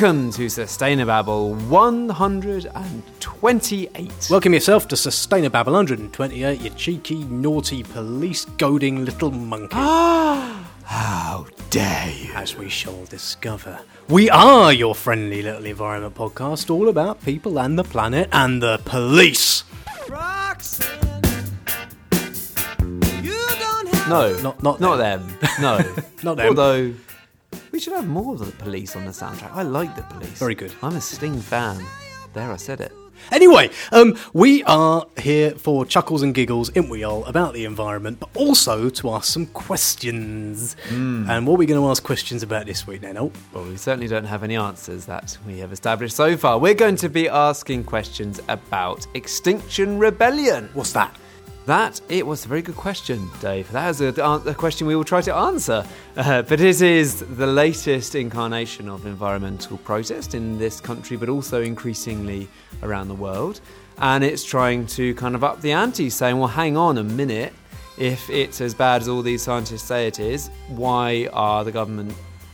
Welcome to Sustainababble 128. Welcome yourself to Sustainababble 128, you cheeky, naughty, police goading little monkey. Ah, how dare you? As we shall discover, we are your friendly little environment podcast, all about people and the planet and the police. No, Not- not not them. No, Not them. Although we should have more of the police on the soundtrack. I like the police. Very good. I'm a Sting fan. There, I said it. Anyway, um, we are here for chuckles and giggles, ain't we all, about the environment, but also to ask some questions. And what are we going to ask questions about this week, then? Oh, Well, we certainly don't have any answers that we have established so far. We're going to be asking questions about Extinction Rebellion. what's that? That it was a very good question, Dave. That is a, a question we will try to answer. Uh, but it is the latest incarnation of environmental protest in this country, but also increasingly around the world. And it's trying to kind of up the ante, saying, "Well, hang on a minute. If it's as bad as all these scientists say it is, why are the government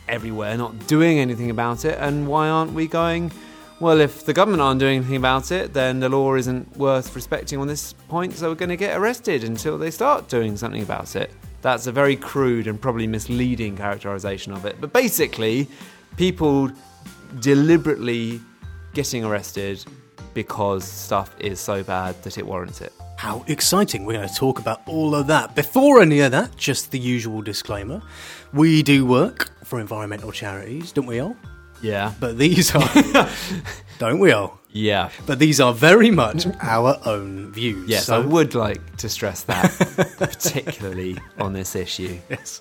everywhere not doing anything about it? And why aren't we going?" Well, if the government aren't doing anything about it, then the law isn't worth respecting on this point, so we're going to get arrested until they start doing something about it. That's a very crude and probably misleading characterization of it. But basically, people deliberately getting arrested because stuff is so bad that it warrants it. How exciting! We're going to talk about all of that. Before any of that, just the usual disclaimer. We do work for environmental charities, don't we all? Yeah. But these are. don't we all? Yeah. But these are very much our own views. Yes, so, I would like to stress that, particularly on this issue. Yes.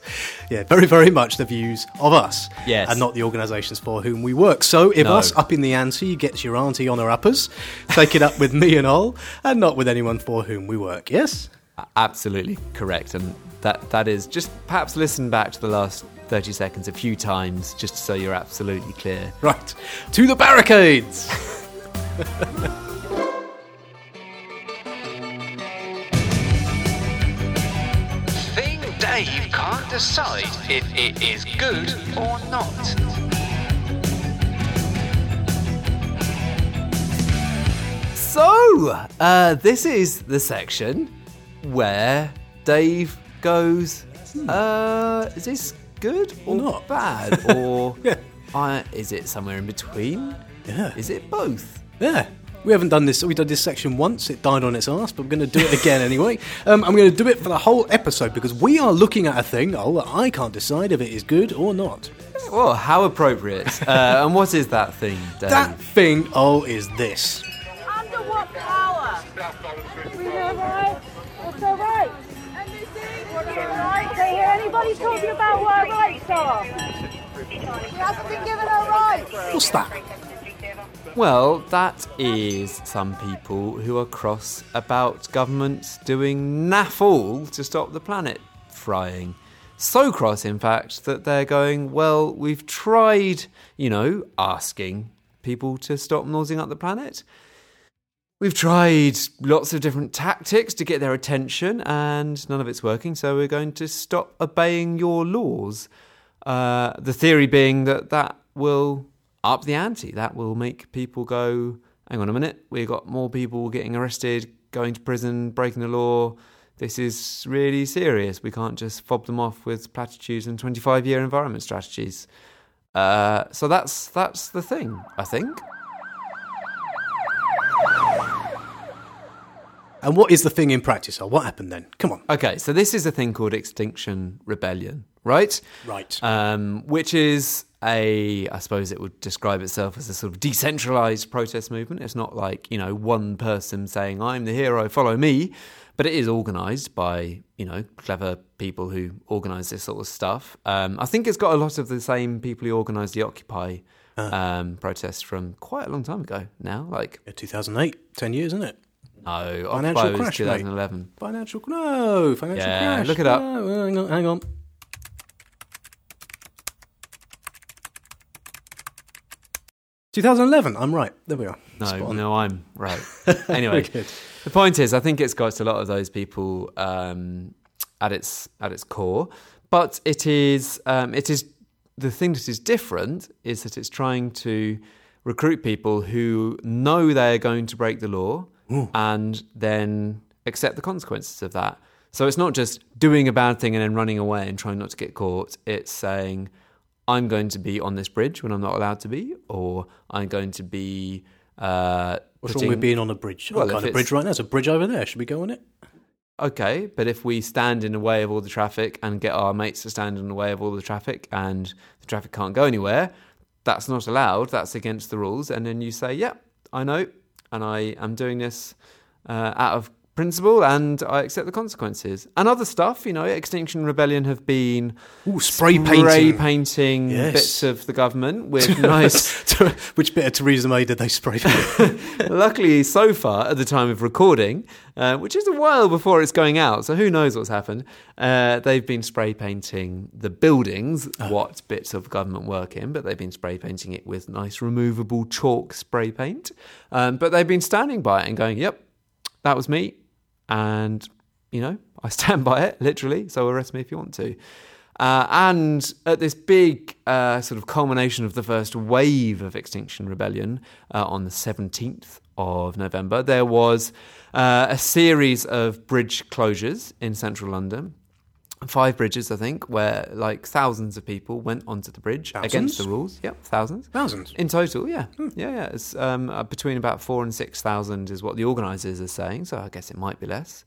Yeah, very, very much the views of us. Yes. And not the organisations for whom we work. So if No. us up in the ante gets your auntie on her uppers, take it up with me and all, and not with anyone for whom we work. Yes? Absolutely correct, and that that is just perhaps listen back to the last thirty seconds a few times, just so you're absolutely clear. Right. To the barricades! Thing Dave can't decide if it is good or not. So, uh, this is the section where Dave goes, uh, "Is this good or Not. bad, or Yeah. uh, is it somewhere in between? Yeah. Is it both?" Yeah. We haven't done this. We did this section once. It died on its ass, but we're going to do it again anyway. Um, I'm going to do it for the whole episode because we are looking at a thing. Oh, that I can't decide if it is good or not. Well, how appropriate. uh, and what is that thing, Dave? That thing, oh, is this. You hear talking about what our rights are? We haven't been given our rights. What's that? Well, that is some people who are cross about governments doing naff all to stop the planet frying. So cross, in fact, that they're going, well, we've tried, you know, asking people to stop nosing up the planet. We've tried lots of different tactics to get their attention, and none of it's working, so we're going to stop obeying your laws. Uh, the theory being that that will up the ante. That will make people go, hang on a minute, we've got more people getting arrested, going to prison, breaking the law. This is really serious. We can't just fob them off with platitudes and 25 year environment strategies. Uh, so that's that's the thing, I think. And what is the thing in practice? Oh, what happened then? Come on. Okay, so this is a thing called Extinction Rebellion, right? Right. Um, which is a, I suppose it would describe itself as a sort of decentralized protest movement. It's not like, you know, one person saying, I'm the hero, follow me. But it is organized by, you know, clever people who organize this sort of stuff. Um, I think it's got a lot of the same people who organized the Occupy um, protests from quite a long time ago now. Like, Yeah, 2008, 10 years, isn't it? No, Financial crash, mate. 2011. Financial, no, financial Yeah, crash. look it up. No, hang on, hang on. Two thousand eleven. I'm right. There we are. No, no, I'm right. Anyway, the point is, I think it's got a lot of those people um, at its at its core, but it is um, it is the thing that is different is that it's trying to recruit people who know they're going to break the law and then accept the consequences of that. So it's not just doing a bad thing and then running away and trying not to get caught. It's saying, I'm going to be on this bridge when I'm not allowed to be, or I'm going to be. Uh, What's putting- wrong with being on a bridge? Well, I'm on a bridge right now. There's a bridge over there. Should we go on it? Okay, but if we stand in the way of all the traffic and get our mates to stand in the way of all the traffic and the traffic can't go anywhere, that's not allowed. That's against the rules. And then you say, "Yep, I know, and I am doing this uh, out of principle, and I accept the consequences." And other stuff, you know, Extinction Rebellion have been Ooh, spray spray painting. painting Yes. bits of the government with nice Which bit of Theresa May did they spray paint? Luckily, so far at the time of recording, uh, which is a while before it's going out, so who knows what's happened, uh, they've been spray painting the buildings, what bits of government work in, but they've been spray painting it with nice removable chalk spray paint. Um, but they've been standing by it and going, yep, that was me. And, you know, I stand by it, literally, so arrest me if you want to. Uh, and at this big uh, sort of culmination of the first wave of Extinction Rebellion uh, on the 17th of November, there was uh, a series of bridge closures in central London. Five bridges, I think, where like thousands of people went onto the bridge against the rules. Yep, thousands. Thousands. In total, yeah. Yeah, yeah. It's um, uh, between about four and 6,000 is what the organisers are saying, so I guess it might be less.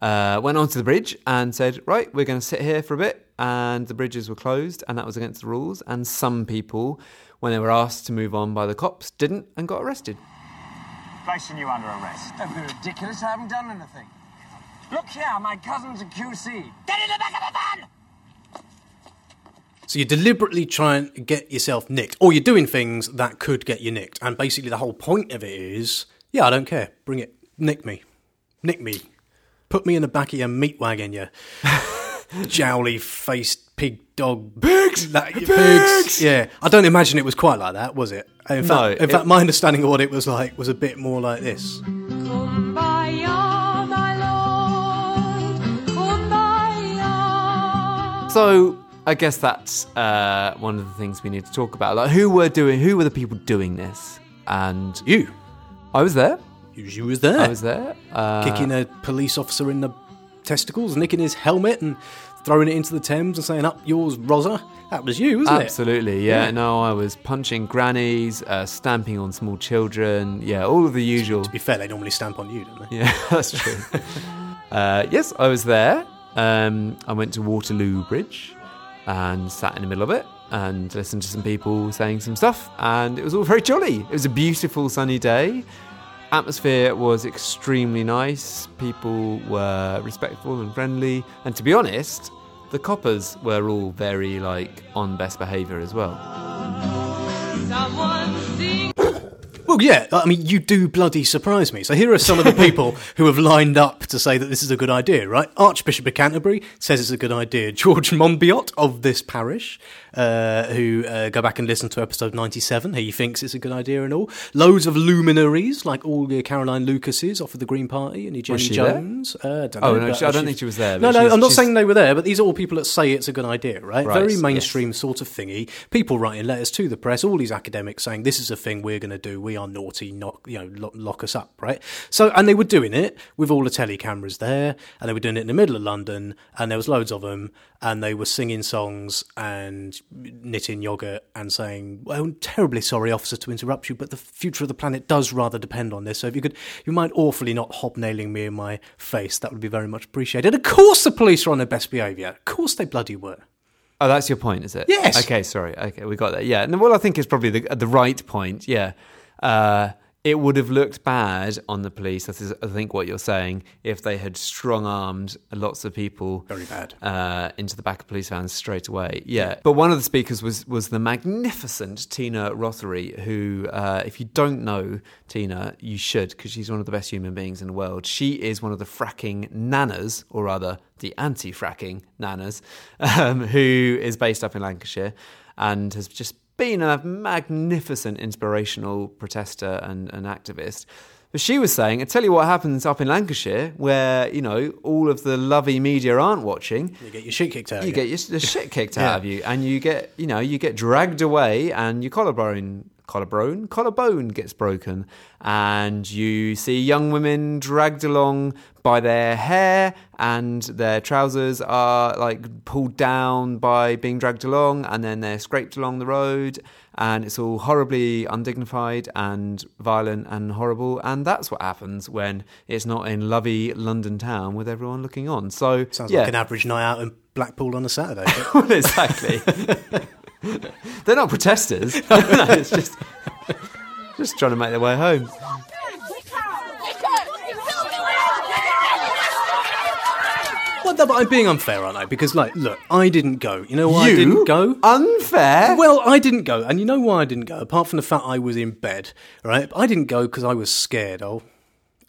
Uh, went onto the bridge and said, right, we're going to sit here for a bit. And the bridges were closed, and that was against the rules. And some people, when they were asked to move on by the cops, didn't and got arrested. Placing you under arrest. Don't be ridiculous. I haven't done anything. Look here, my cousin's a QC. Get in the back of the van! So you're deliberately trying to get yourself nicked, or you're doing things that could get you nicked. And basically, the whole point of it is, yeah, I don't care. Bring it. Nick me. Nick me. Put me in the back of your meat wagon, you jowly faced pig dog. Pigs! pigs! Yeah. I don't imagine it was quite like that, was it? In fact, No, in it- fact, my understanding of what it was like was a bit more like this. So I guess that's uh, one of the things we need to talk about. Like, who were doing? Who were the people doing this? And You. I was there. You, you was there. I was there. Uh, kicking a police officer in the testicles, nicking his helmet and throwing it into the Thames and saying, Up yours, Rosa. That was you, wasn't it? Absolutely, yeah. Yeah. No, I was punching grannies, uh, stamping on small children. Yeah, all of the usual. To be fair, they normally stamp on you, don't they? Yeah, that's true. uh, yes, I was there. Um, I went to Waterloo Bridge and sat in the middle of it and listened to some people saying some stuff, and it was all very jolly. It was a beautiful sunny day. Atmosphere was extremely nice. People were respectful and friendly, and to be honest, the coppers were all very like on best behaviour as well. Well, yeah, I mean, you do bloody surprise me. So here are some of the people who have lined up to say that this is a good idea, right? Archbishop of Canterbury says it's a good idea. George Monbiot of this parish, uh, who uh, go back and listen to episode 97, he thinks it's a good idea and all. Loads of luminaries, like all the Caroline Lucases off of the Green Party and there? Jones. Uh, don't Oh, know, no, she- I don't think she was there, No, no, I'm not she's- saying they were there, but these are all people that say it's a good idea, right? Right, Very yes. mainstream sort of thingy. People writing letters to the press, all these academics saying this is a thing we're going to do. We are naughty, not you know, lock, lock us up, right? So, and they were doing it with all the telly cameras there, and they were doing it in the middle of London, and there was loads of them, and they were singing songs and knitting yogurt and saying, "Well, I'm terribly sorry, officer, to interrupt you, but the future of the planet does rather depend on this. So, if you could, you mind awfully not hobnailing me in my face, that would be very much appreciated." Of course, the police are on their best behaviour. Of course, they bloody were. Oh, that's your point, is it? Yes. Okay, sorry. Okay, we got that. Yeah. No, well, I think it's probably the the right point. Yeah. Uh, it would have looked bad on the police. That is, I think, what you're saying, if they had strong armed lots of people Very bad. uh, into the back of police vans straight away. Yeah. But one of the speakers was was the magnificent Tina Rothery, who, uh, if you don't know Tina, you should because she's one of the best human beings in the world. She is one of the fracking nanas, or rather, the anti-fracking nanas, um, who is based up in Lancashire and has just been a magnificent inspirational protester and, and activist. But she was saying, I tell you what happens up in Lancashire, where you know all of the lovey media aren't watching. You get your shit kicked out. You get your, the shit kicked Yeah. out of you, and you get you know you get dragged away, and your collarbone collarbone collarbone gets broken, and you see young women dragged along by their hair, and their trousers are like pulled down by being dragged along, and then they're scraped along the road, and it's all horribly undignified and violent and horrible, and that's what happens when it's not in lovey London town with everyone looking on. So Sounds yeah. like an average night out in Blackpool on a Saturday. Well, exactly. They're not protesters. no, it's just just trying to make their way home. well, no, but I'm being unfair, aren't I? Because, like, look, I didn't go. You know why I didn't go? Unfair. Well, I didn't go, and you know why I didn't go? Apart from the fact I was in bed, right? I didn't go because I was scared. Oh,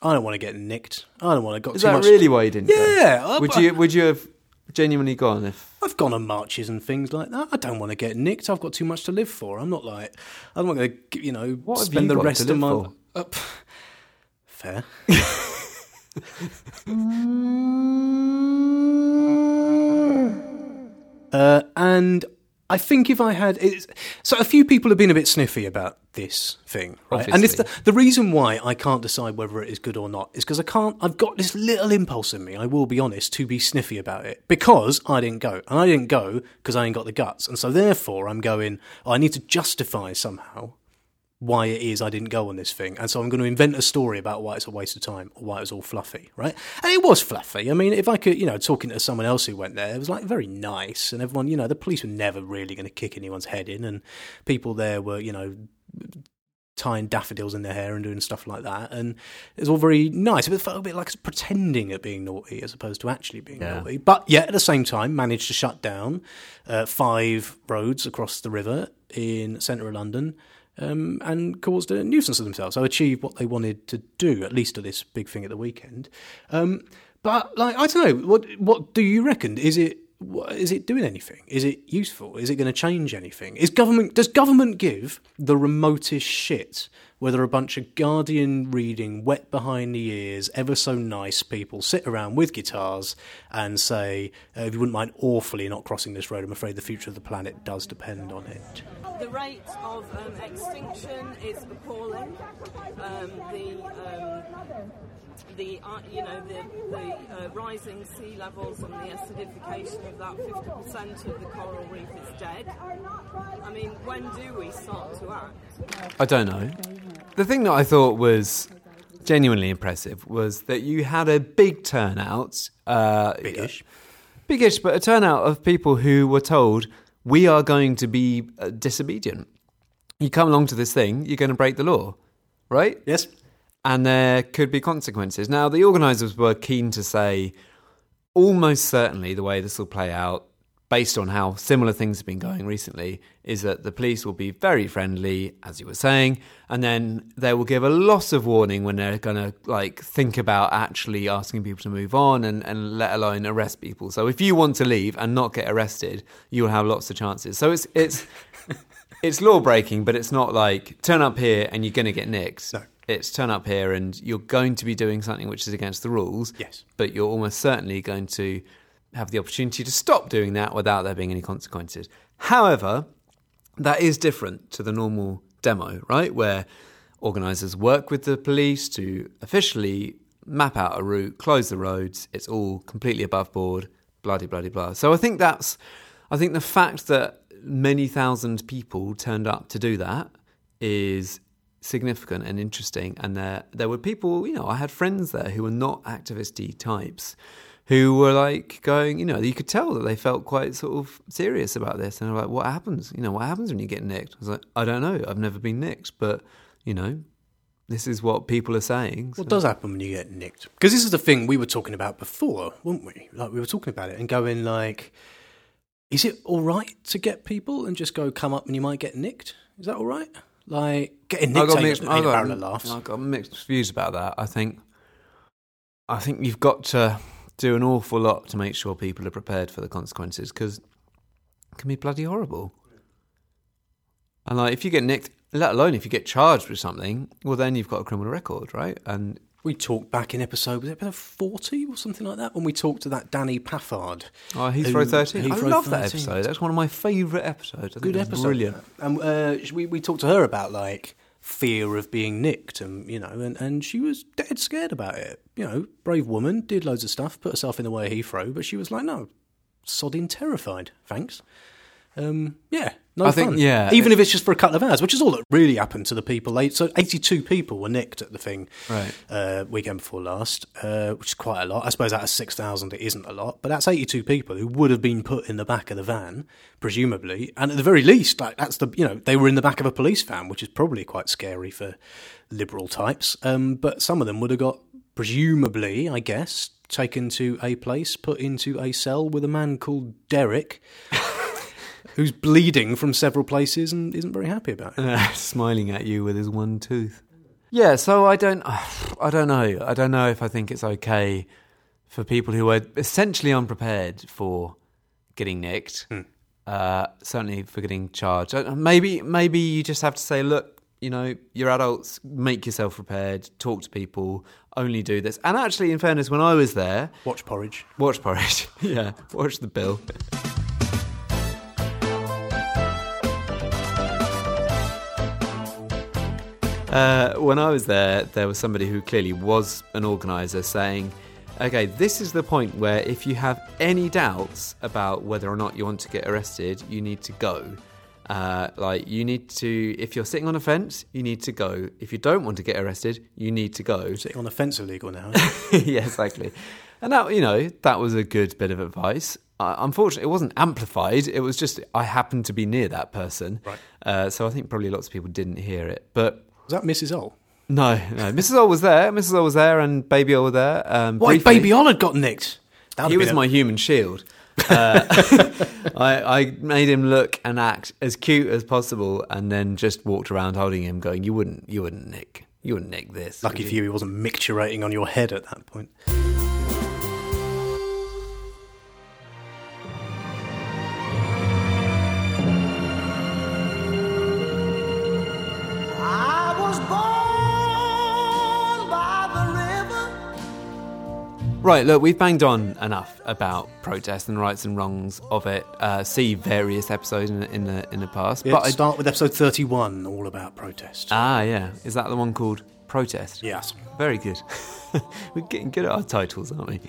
I don't want to get nicked. I don't want to got Is too that much. really why you didn't Yeah, go? Would you would you have genuinely gone if I've gone on marches and things like that. I don't want to get nicked. I've got too much to live for. I'm not like I'm not going to, you know, What have spend you the got rest to of my. for? Uh, fair. Uh, and I think if I had, so a few people have been a bit sniffy about this thing, right? And it's the, the reason why I can't decide whether it is good or not is because I can't. I've got this little impulse in me. I will be honest to be sniffy about it because I didn't go, and I didn't go because I ain't got the guts, and so therefore I'm going. Oh, I need to justify somehow why it is I didn't go on this thing. And so I'm going to invent a story about why it's a waste of time or why it was all fluffy, right? And it was fluffy. I mean, if I could, you know, talking to someone else who went there, it was like very nice. And everyone, you know, the police were never really going to kick anyone's head in. And people there were, you know, tying daffodils in their hair and doing stuff like that. And it was all very nice. It felt a bit like pretending at being naughty as opposed to actually being Yeah. naughty. But yet at the same time, managed to shut down uh, five roads across the river in centre of London. Um, and caused a nuisance of themselves. So achieved what they wanted to do, at least to this big thing at the weekend. Um, but like, I don't know. What what do you reckon? Is it what, is it doing anything? Is it useful? Is it going to change anything? Is government does government give the remotest shit whether a bunch of Guardian reading, wet behind the ears, ever so nice people sit around with guitars and say, uh, "If you wouldn't mind awfully not crossing this road, I'm afraid the future of the planet does depend on it." The rate of um, extinction is appalling. Um, the um, the uh, you know the, the uh, rising sea levels and the acidification of that 50% of the coral reef is dead. I mean, when do we start to act? I don't know. The thing that I thought was genuinely impressive was that you had a big turnout. Uh, Biggish. Biggish, but a turnout of people who were told, we are going to be uh, disobedient. You come along to this thing, you're going to break the law, right? Yes. And there could be consequences. Now, the organisers were keen to say, almost certainly, the way this will play out, based on how similar things have been going recently, is that the police will be very friendly, as you were saying, and then they will give a lot of warning when they're going to like think about actually asking people to move on and, and let alone arrest people. So if you want to leave and not get arrested, you'll have lots of chances. So it's it's it's law breaking, but it's not like turn up here and you're going to get nicked. No. It's turn up here and you're going to be doing something which is against the rules. Yes. But you're almost certainly going to have the opportunity to stop doing that without there being any consequences. However, that is different to the normal demo, right? Where organisers work with the police to officially map out a route, close the roads. It's all completely above board, bloody, bloody, blah. So I think that's, I think the fact that many thousand people turned up to do that is significant and interesting. And there, there were people, you know, I had friends there who were not activisty types who were like going, you know, you could tell that they felt quite sort of serious about this. And they're like, what happens? You know, what happens when you get nicked? I was like, I don't know. I've never been nicked, but, you know, this is what people are saying. What does happen when you get nicked? Because this is the thing we were talking about before, weren't we? Like we were talking about it and going like, is it all right to get people and just go come up and you might get nicked? Is that all right? Like getting nicked ain't, mixed. got, laughs. I got mixed views about that. I think, I think you've got to do an awful lot to make sure people are prepared for the consequences because it can be bloody horrible. And like, if you get nicked, let alone if you get charged with something, well, then you've got a criminal record, right? And We talked back in episode, was it episode 40 or something like that, when we talked to that Danni Paffard. oh, Heathrow Who- 13. I Heathrow love that 13. episode. That's one of my favourite episodes. Good episode. Brilliant. And uh, we, we talked to her about, like, fear of being nicked, and, you know, and, and she was dead scared about it. You know, brave woman, did loads of stuff, put herself in the way of Heathrow, but she was like, no, sodding terrified, thanks. Um, yeah, no I think- fun. yeah, even if it's just for a couple of hours, which is all that really happened to the people. They, so eighty-two people were nicked at the thing Right. uh, weekend before last, uh, which is quite a lot. I suppose out of six thousand, it isn't a lot, but that's eighty-two people who would have been put in the back of the van, presumably, and at the very least, like that's the you know they were in the back of a police van, which is probably quite scary for liberal types. Um, but some of them would have got presumably, I guess, taken to a place, put into a cell with a man called Derek. Who's bleeding from several places and isn't very happy about it. smiling at you with his one tooth. Yeah, so I don't, I don't know. I don't know if I think it's okay for people who are essentially unprepared for getting nicked. Uh, certainly for getting charged. Uh, Maybe, maybe you just have to say, look, you know, you're adults. Make yourself prepared. Talk to people. Only do this. And actually, in fairness, when I was there, Watch porridge. Watch Porridge. yeah, watch the bill. Uh, when I was there, there was somebody who clearly was an organizer saying, okay, this is the point where if you have any doubts about whether or not you want to get arrested, you need to go. Uh, like, you need to, if you're sitting on a fence, you need to go. If you don't want to get arrested, you need to go. Sitting on a fence illegal now. yeah, exactly. And that, you know, that was a good bit of advice. Uh, unfortunately, it wasn't amplified. It was just I happened to be near that person, Right. uh, so I think probably lots of people didn't hear it. But Was that Mrs. O? no, no, Mrs. O was there. Mrs. O was there, and Baby O were there. Um, Why, briefly. Baby Ollard got nicked. That'd He was a- my human shield. Uh, I, I made him look and act as cute as possible, and then just walked around holding him, going, "You wouldn't, you wouldn't nick, you wouldn't nick this." Lucky would for you, he wasn't micturating on your head at that point. Right, look, we've banged on enough about protest and rights and wrongs of it. Uh, see various episodes in the in the, in the past. Yeah, but I, start with episode 31, all about protest. ah, yeah, is that the one called Protest? yes. Very good. We're getting good at our titles, aren't we?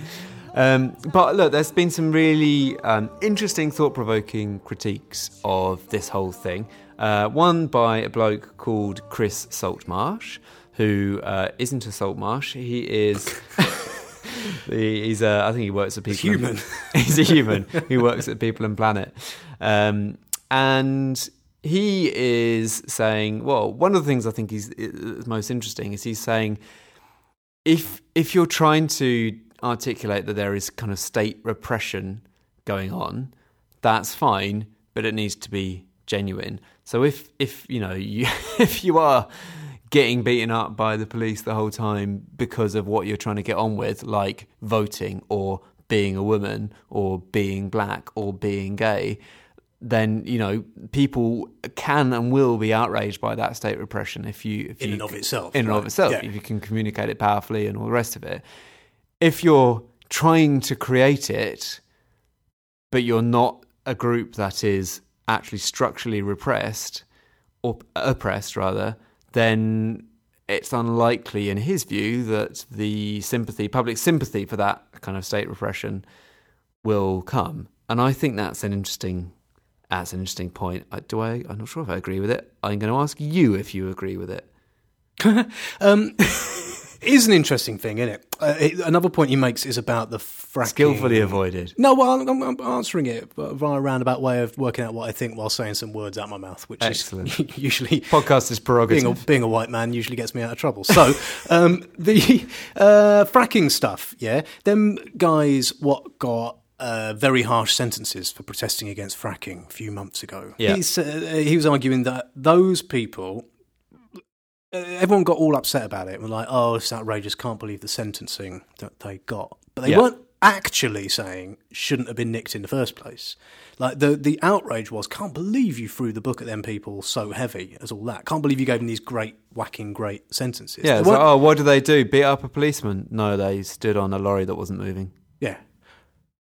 Um, but look, there's been some really um, interesting, thought provoking critiques of this whole thing. Uh, one by a bloke called Chris Saltmarsh, who uh, isn't a Saltmarsh. He is. he- he's a, I think he works at People. human. he's a human who works at People and Planet. Um, and he is saying, well, one of the things I think is, is most interesting is he's saying if if you're trying to articulate that there is kind of state repression going on, that's fine, but it needs to be genuine. So if if you know you if you are getting beaten up by the police the whole time because of what you're trying to get on with, like voting or being a woman or being black or being gay, then you know people can and will be outraged by that state repression if you if In you and of itself, in and of itself Yeah. if you can communicate it powerfully and all the rest of it. If you're trying to create it, but you're not a group that is actually structurally repressed or oppressed rather, then it's unlikely, in his view, that the sympathy, public sympathy for that kind of state repression, will come. And I think that's an interesting, that's an interesting point. Do I? I'm not sure if I agree with it. I'm going to ask you if you agree with it. Um, is an interesting thing, isn't it? Uh, it? Another point he makes is about the fracking. Skillfully avoided. No, well, I'm, I'm answering it via a roundabout way of working out what I think while saying some words out my mouth, which Excellent. is usually Podcast is prerogative. being a, being a white man usually gets me out of trouble. So, um, the uh, fracking stuff, yeah, them guys what got uh, very harsh sentences for protesting against fracking a few months ago. Yeah. He's, uh, he was arguing that those people. Uh, everyone got all upset about it. and Were like, "Oh, it's outrageous! Can't believe the sentencing that they got." But they Yeah. weren't actually saying shouldn't have been nicked in the first place. Like the the outrage was, can't believe you threw the book at them people so heavy as all that. Can't believe you gave them these great whacking great sentences. Yeah. So, oh, what do they do? Beat up a policeman? No, they stood on a lorry that wasn't moving. yeah.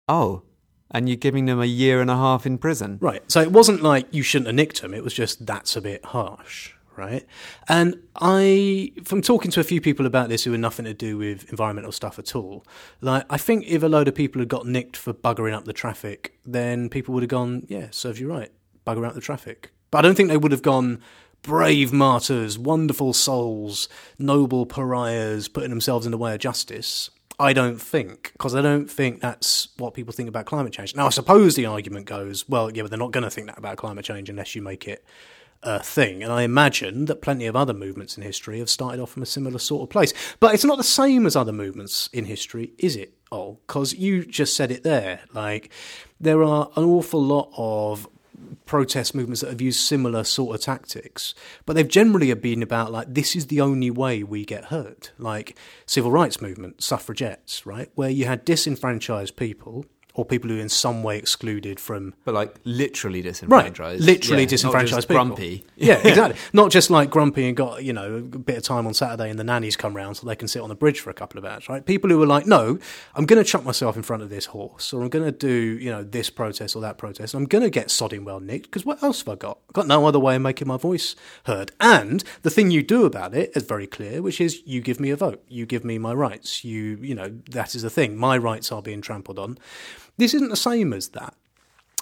Oh, and you're giving them a year and a half in prison. Right. So it wasn't like you shouldn't have nicked them. It was just that's a bit harsh, right? And I, from talking to a few people about this who had nothing to do with environmental stuff at all, like I think if a load of people had got nicked for buggering up the traffic, then people would have gone, yeah, serves you right, bugger up the traffic. But I don't think they would have gone. Brave martyrs, wonderful souls, noble pariahs, putting themselves in the way of justice. I don't think, because I don't think that's what people think about climate change. Now, I suppose the argument goes, well, yeah, but they're not going to think that about climate change unless you make it a thing. And I imagine that plenty of other movements in history have started off from a similar sort of place. But it's not the same as other movements in history, is it? Oh, because you just said it there. Like, there are an awful lot of protest movements that have used similar sort of tactics, but they've generally been about like this is the only way we get hurt, like civil rights movement, suffragettes, right, where you had disenfranchised people or people who are in some way excluded from But like literally disenfranchised. Right, literally Yeah, disenfranchised just people. grumpy. Yeah, exactly. Not just like grumpy and got you know a bit of time on Saturday and the nannies come round so they can sit on the bridge for a couple of hours. Right? People who are like, no, I'm going to chuck myself in front of this horse, or I'm going to do you know this protest or that protest. I'm going to get sodding well nicked because what else have I got? I've got no other way of making my voice heard. And the thing you do about it is very clear, which is you give me a vote, you give me my rights. You you know that is the thing. My rights are being trampled on. This isn't the same as that.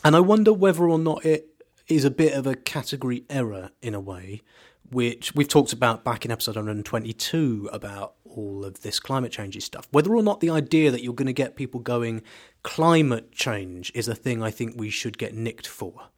And I wonder whether or not it is a bit of a category error in a way, which we've talked about back in episode 122 about all of this climate change stuff. Whether or not the idea that you're going to get people going, climate change is a thing I think we should get nicked for.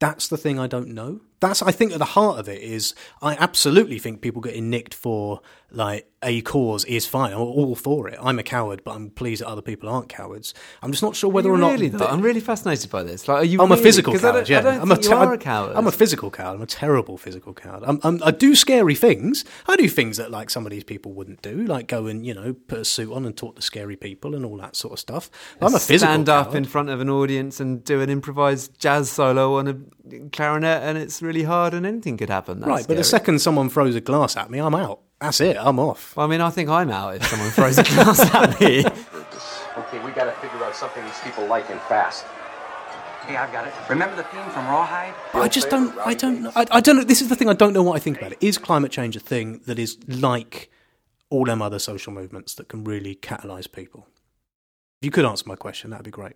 That's the thing I don't know. That's I think at the heart of it is I absolutely think people getting nicked for like a cause is fine. I'm all for it. I'm a coward, but I'm pleased that other people aren't cowards. I'm just not sure whether or not really, th- I'm really fascinated by this. Like, are you? I'm a really? physical 'Cause I coward. yeah, I I'm a are a coward. I'm a physical coward. I'm a terrible physical coward. I'm, I'm, I do scary things. I do things that like some of these people wouldn't do, like go and you know put a suit on and talk to scary people and all that sort of stuff. I'm a physical stand up coward. in front of an audience and do an improvised jazz solo on a clarinet, and it's really hard, and anything could happen. That's right, but the second someone throws a glass at me, I'm out. That's it. I'm off. Well, I mean, I think I'm out if someone throws a glass at me. Okay, we gotta figure out something these people like and fast. Hey, I've got it. Remember the theme from Rawhide? But I just don't. I don't. know- I, I don't know. This is the thing. I don't know what I think about it. Is climate change a thing that is like all them other social movements that can really catalyse people? If you could answer my question, that'd be great.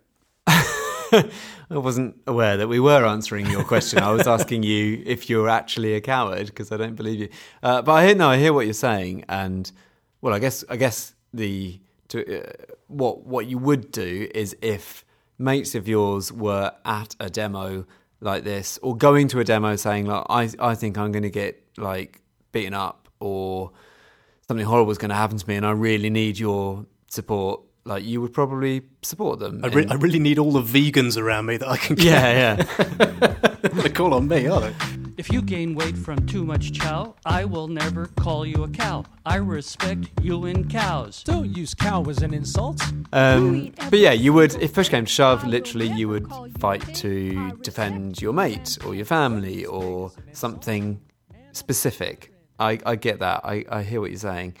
I wasn't aware that we were answering your question. I was asking you if you're actually a coward because I don't believe you. Uh, but I hear no, I hear what you're saying, and well, I guess I guess the to, uh, what what you would do is if mates of yours were at a demo like this or going to a demo saying like I I think I'm going to get like beaten up or something horrible is going to happen to me and I really need your support. Like you would probably support them. I, re- in- I really need all the vegans around me that I can. Get. yeah, yeah. they call on me, are they? If you gain weight from too much chow, I will never call you a cow. I respect you and cows. Don't use cow as an insult. Um, but yeah, you would, if push came to shove, literally, you would fight to defend your mate or your family or something specific. I, I get that. I, I hear what you're saying.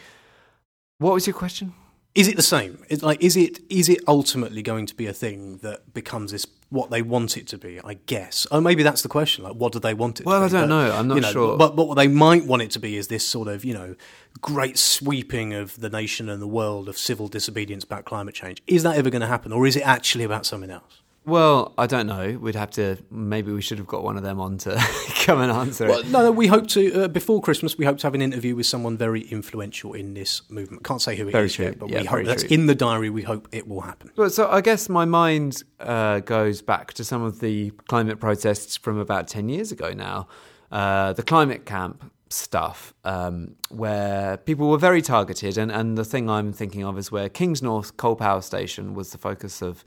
What was your question? Is it the same? It's like, is it is it ultimately going to be a thing that becomes this what they want it to be? I guess. Oh, maybe that's the question. Like, what do they want it? Well, to I don't But, know. I'm not you know, sure. But, but what they might want it to be is this sort of you know great sweeping of the nation and the world of civil disobedience about climate change. Is that ever going to happen, or is it actually about something else? Well, I don't know. We'd have to. Maybe we should have got one of them on to come and answer Well, it. no, no, we hope to uh, before Christmas. We hope to have an interview with someone very influential in this movement. Can't say who it is Very true. yet, but Yeah, we hope that's true. in the diary. We hope it will happen. Well, so I guess my mind uh, goes back to some of the climate protests from about 10 years ago now. Uh, the climate camp stuff, um, where people were very targeted. And, and the thing I'm thinking of is where Kingsnorth Coal Power Station was the focus of,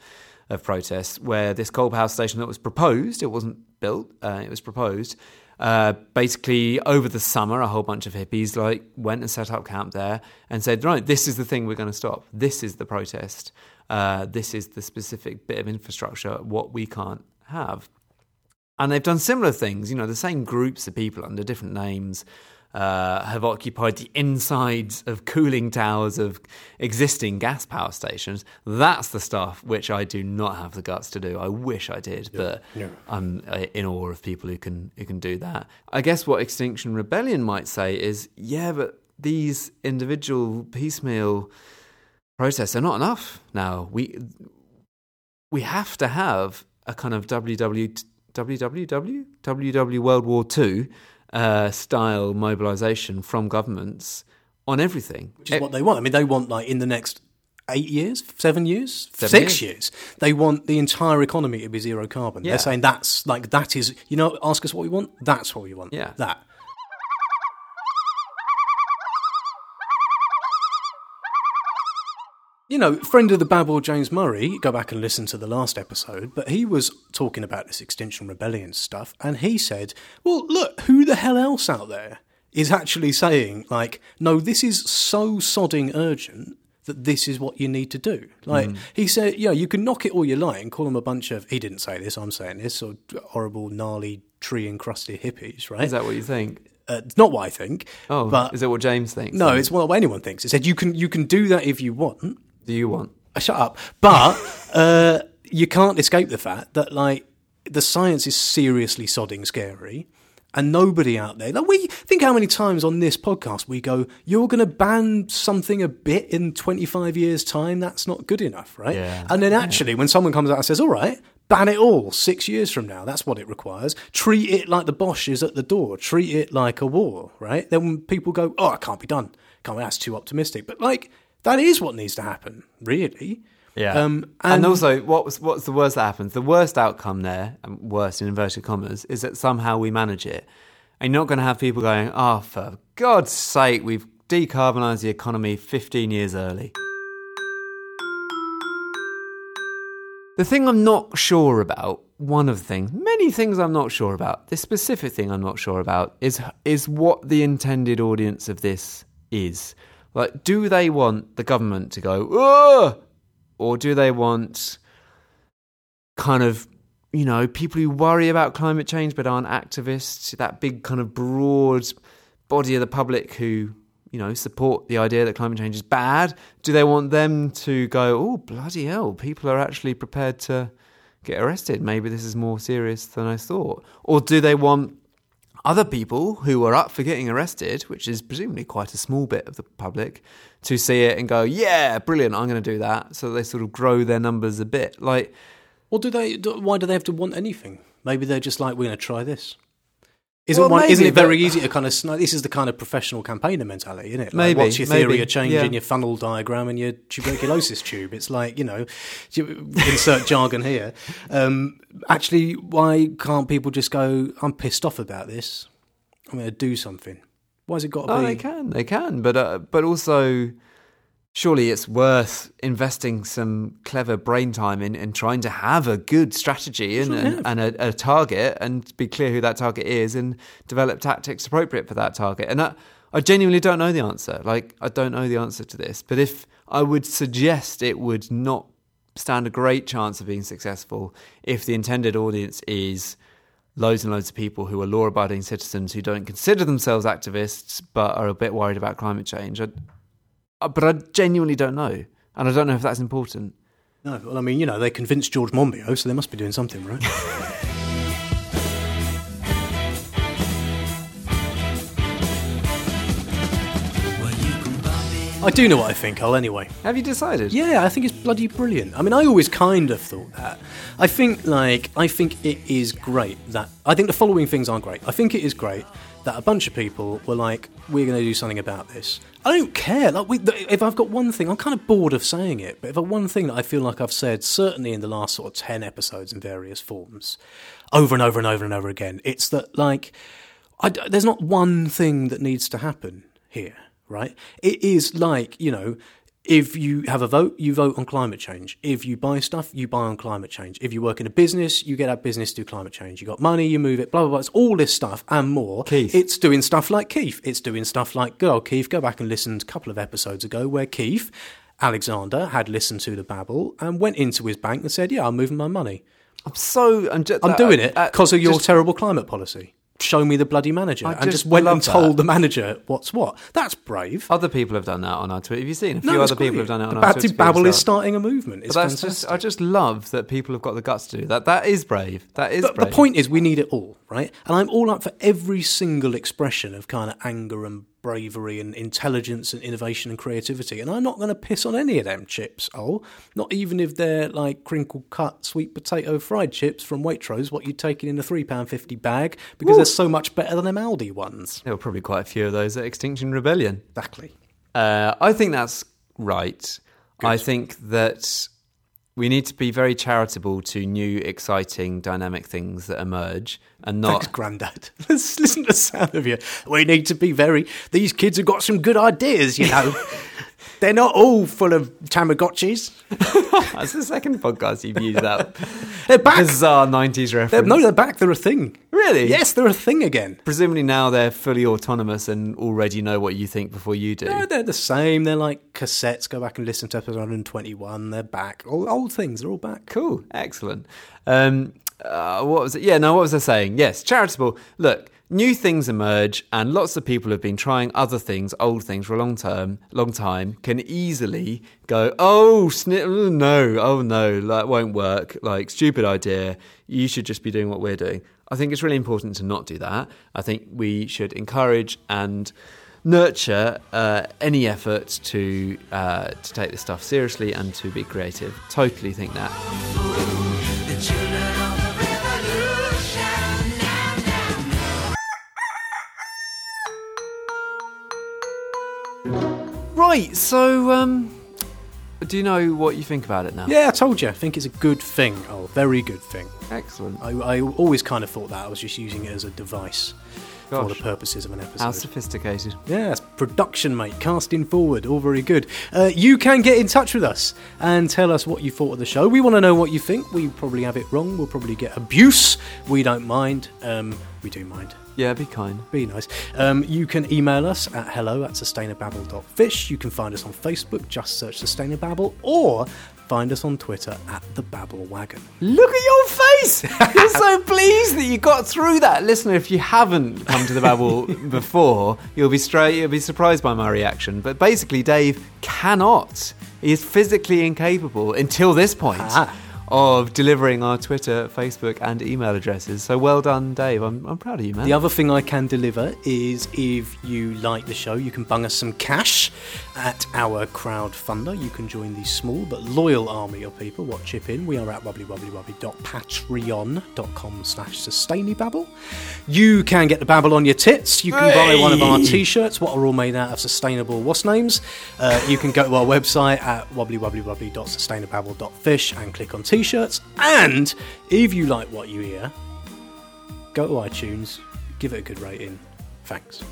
of protests, where this coal power station that was proposed, it wasn't built, uh, it was proposed. Uh, basically, over the summer, a whole bunch of hippies like went and set up camp there and said, "Right, this is the thing we're going to stop. This is the protest. Uh, this is the specific bit of infrastructure what we can't have." And they've done similar things. You know, the same groups of people under different names uh, have occupied the insides of cooling towers of existing gas power stations. That's the stuff which I do not have the guts to do. I wish I did, but yeah. I'm uh, in awe of people who can who can do that. I guess what Extinction Rebellion might say is, yeah, but these individual piecemeal protests are not enough. Now we we have to have a kind of WW WWW WW World War Two uh, style mobilization from governments on everything. Which is what they want. I mean, they want like in the next eight years, seven years, Seven six years. years. They want the entire economy to be zero carbon. Yeah. They're saying that's like that is you know ask us what we want. That's what we want. Yeah. that. You know, friend of the Babble, James Murray, go back and listen to the last episode, but he was talking about this Extinction Rebellion stuff, and he said, well, look, who the hell else out there is actually saying, like, no, this is so sodding urgent that this is what you need to do. Like, Mm. he said, yeah, you can knock it all you like and call them a bunch of, he didn't say this, I'm saying this, or horrible, gnarly, tree encrusted hippies, right? Is that what you think? Uh, it's not what I think. Oh, but is it what James thinks? no, then? it's what anyone thinks. It said you can you can do that if you want. Do you want? Uh, shut up. But uh, you can't escape the fact that like the science is seriously sodding scary. And nobody out there, like we think how many times on this podcast we go, you're going to ban something a bit in 25 years' time. That's not good enough, right? Yeah. And then actually, when someone comes out and says, all right, ban it all six years from now, that's what it requires. Treat it like the Boche is at the door. Treat it like a war, right? Then people go, oh, it can't be done. Can't be, that's too optimistic. But like, that is what needs to happen, really. Yeah. Um, and, and- also, what was what's the worst that happens? The worst outcome there, and worst in inverted commas, is that somehow we manage it. And you're not going to have people going, "Oh, for God's sake, we've decarbonised the economy 15 years early." The thing I'm not sure about, one of the things, many things I'm not sure about, this specific thing I'm not sure about is is what the intended audience of this is. Like, do they want the government to go, Ugh! or do they want kind of you know people who worry about climate change but aren't activists that big kind of broad body of the public who you know support the idea that climate change is bad? Do they want them to go oh bloody hell people are actually prepared to get arrested. Maybe this is more serious than i thought. Or do they want other people who are up for getting arrested, which is presumably quite a small bit of the public, to see it and go, "Yeah, brilliant! I'm going to do that." So they sort of grow their numbers a bit. Like, Or do they? Do, why do they have to want anything? Maybe they're just like, we're going to try this. Isn't, Well, one, isn't it very easy to kind of? sn- This is the kind of professional campaigner mentality, isn't it? Like, Maybe, What's your theory maybe, of change yeah. in your funnel diagram and your tuberculosis tube? It's like you know, insert jargon here. Um, actually, why can't people just go? I'm pissed off about this. I'm going to do something. Why has it got to be? oh, be? they can, they can, but uh, but also, surely it's worth investing some clever brain time in and trying to have a good strategy and, and, and a, a target and be clear who that target is and develop tactics appropriate for that target. And I, I genuinely don't know the answer. Like, I don't know the answer to this. But if I would suggest it would not stand a great chance of being successful if the intended audience is loads and loads of people who are law abiding citizens who don't consider themselves activists but are a bit worried about climate change. I, Uh, but I genuinely don't know. And I don't know if that's important. No, well, I mean, you know, they convinced George Monbiot, so they must be doing something, right? I do know what I think, I'll anyway. Have you decided? Yeah, I think it's bloody brilliant. I mean, I always kind of thought that. I think, like, I think it is great that. I think the following things are great. I think it is great that a bunch of people were like, we're going to do something about this. I don't care. Like, we, if I've got one thing, I'm kind of bored of saying it, but if I've one thing that I feel like I've said, certainly in the last sort of 10 episodes in various forms, over and over and over and over again, it's that, like, I there's not one thing that needs to happen here, right? It is like, you know, if you have a vote, you vote on climate change. If you buy stuff, you buy on climate change. If you work in a business, you get that business to do climate change. You got money, you move it, blah, blah, blah. It's all this stuff and more. Keith. It's doing stuff like Keith. It's doing stuff like good old Keith. Go back and listen to a couple of episodes ago where Keith, Alexander, had listened to the babble and went into his bank and said, Yeah, I'm moving my money. I'm so. I'm, just, I'm doing it uh, because of your just- terrible climate policy. Show me the bloody manager. I and just just went and told that. the manager what's what. That's brave. Other people have done that on our Twitter. Have you seen? A few No, other people have done it on the our Twitter. Babble is uh, starting a movement. It's fantastic. just. I just love that people have got the guts to do that. That is brave. That is But brave. the point is, we need it all, right? And I'm all up for every single expression of kind of anger and bravery and intelligence and innovation and creativity. And I'm not going to piss on any of them chips, oh, not even if they're like crinkle cut sweet potato fried chips from Waitrose, what you'd taken in a £3.50 bag, because they're so much better than them Aldi ones. There were probably quite a few of those at Extinction Rebellion. Exactly. Uh, I think that's right. I think that we need to be very charitable to new, exciting, dynamic things that emerge, and not Thanks, Grandad. Let's listen to the sound of you. We need to be very. These kids have got some good ideas, you know. They're not all full of Tamagotchis. That's the second podcast you've used that They're back. bizarre '90s They're, reference. no, they're back. They're a thing. Really? Yes, they're a thing again. Presumably now they're fully autonomous and already know what you think before you do. No, they're the same. They're like cassettes. Go back and listen to episode 121. They're back. All old things. They're all back. Cool, excellent. Um, uh, what was it? Yeah, no, what was I saying? Yes, charitable. Look, new things emerge, and lots of people have been trying other things, old things for a long term, long time. Can easily go, oh, sni- oh, no, oh no, that won't work. Like stupid idea. You should just be doing what we're doing. I think it's really important to not do that. I think we should encourage and nurture uh, any effort to uh, to take this stuff seriously and to be creative. Totally think that. Right, so um, do you know what you think about it now? Yeah, I told you. I think it's a good thing. Oh, very good thing. Excellent. I, I always kind of thought that. I was just using it as a device for the purposes of an episode. How sophisticated. Yes, production, mate. Casting forward, all very good. Uh, you can get in touch with us and tell us what you thought of the show. We want to know what you think. We probably have it wrong. We'll probably get abuse. We don't mind. Um, we do mind. Yeah, be kind. Be nice. Um, you can email us at hello at sustainababble.fish. You can find us on Facebook, just search Sustainababble, or find us on Twitter at the Babble Wagon. Look at your face! You're so pleased that you got through that. Listener, if you haven't come to the Babble before, you'll be straight. You'll be surprised by my reaction. But basically, Dave cannot. He is physically incapable until this point Ah. Of delivering our Twitter, Facebook, and email addresses. So well done, Dave. I'm, I'm proud of you, man. The other thing I can deliver is if you like the show, you can bung us some cash at our crowdfunder. You can join the small but loyal army of people what chip in. We are at www.patreon.com slash sustainababble. You can get the babble on your tits. You can buy one of our t-shirts, what are all made out of sustainable what's names. Uh, you can go to our website at www.sustainababble.fish and click on t-shirts. And if you like what you hear, go to iTunes, give it a good rating. Thanks.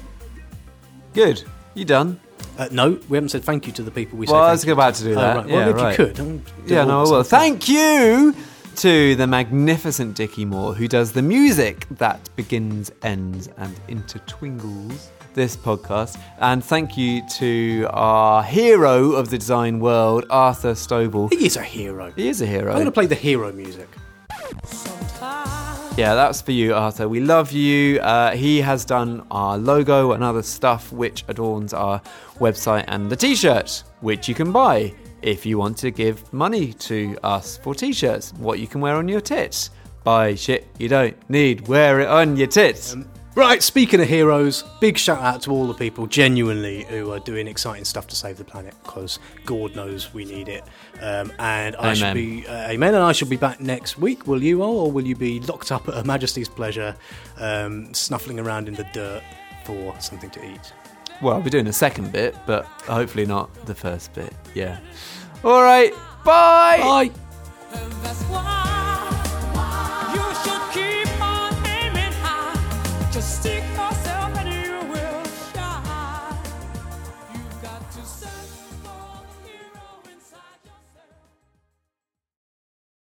Good. You done? Uh, no, we haven't said thank you to the people we Well, said I was about to do Oh, that. right. Yeah, Well, if right. you could. Yeah, no, will. Thank you to the magnificent Dickie Moore, who does the music that begins, ends, and intertwingles this podcast. And thank you to our hero of the design world, Arthur Stovall. He is a hero. He is a hero. I'm going to play the hero music. Yeah, that's for you, Arthur. We love you. Uh, he has done our logo and other stuff, which adorns our website and the t shirt, which you can buy if you want to give money to us for t shirts. What you can wear on your tits. Buy shit you don't need, wear it on your tits. Right, speaking of heroes, big shout out to all the people genuinely who are doing exciting stuff to save the planet because God knows we need it. Um, and I should Amen. be, uh, amen, and I shall be back next week. Will you all, or will you be locked up at Her Majesty's pleasure, um, snuffling around in the dirt for something to eat? Well, I'll be doing the second bit, but hopefully not the first bit. Yeah. All right. Bye. Bye. to stick my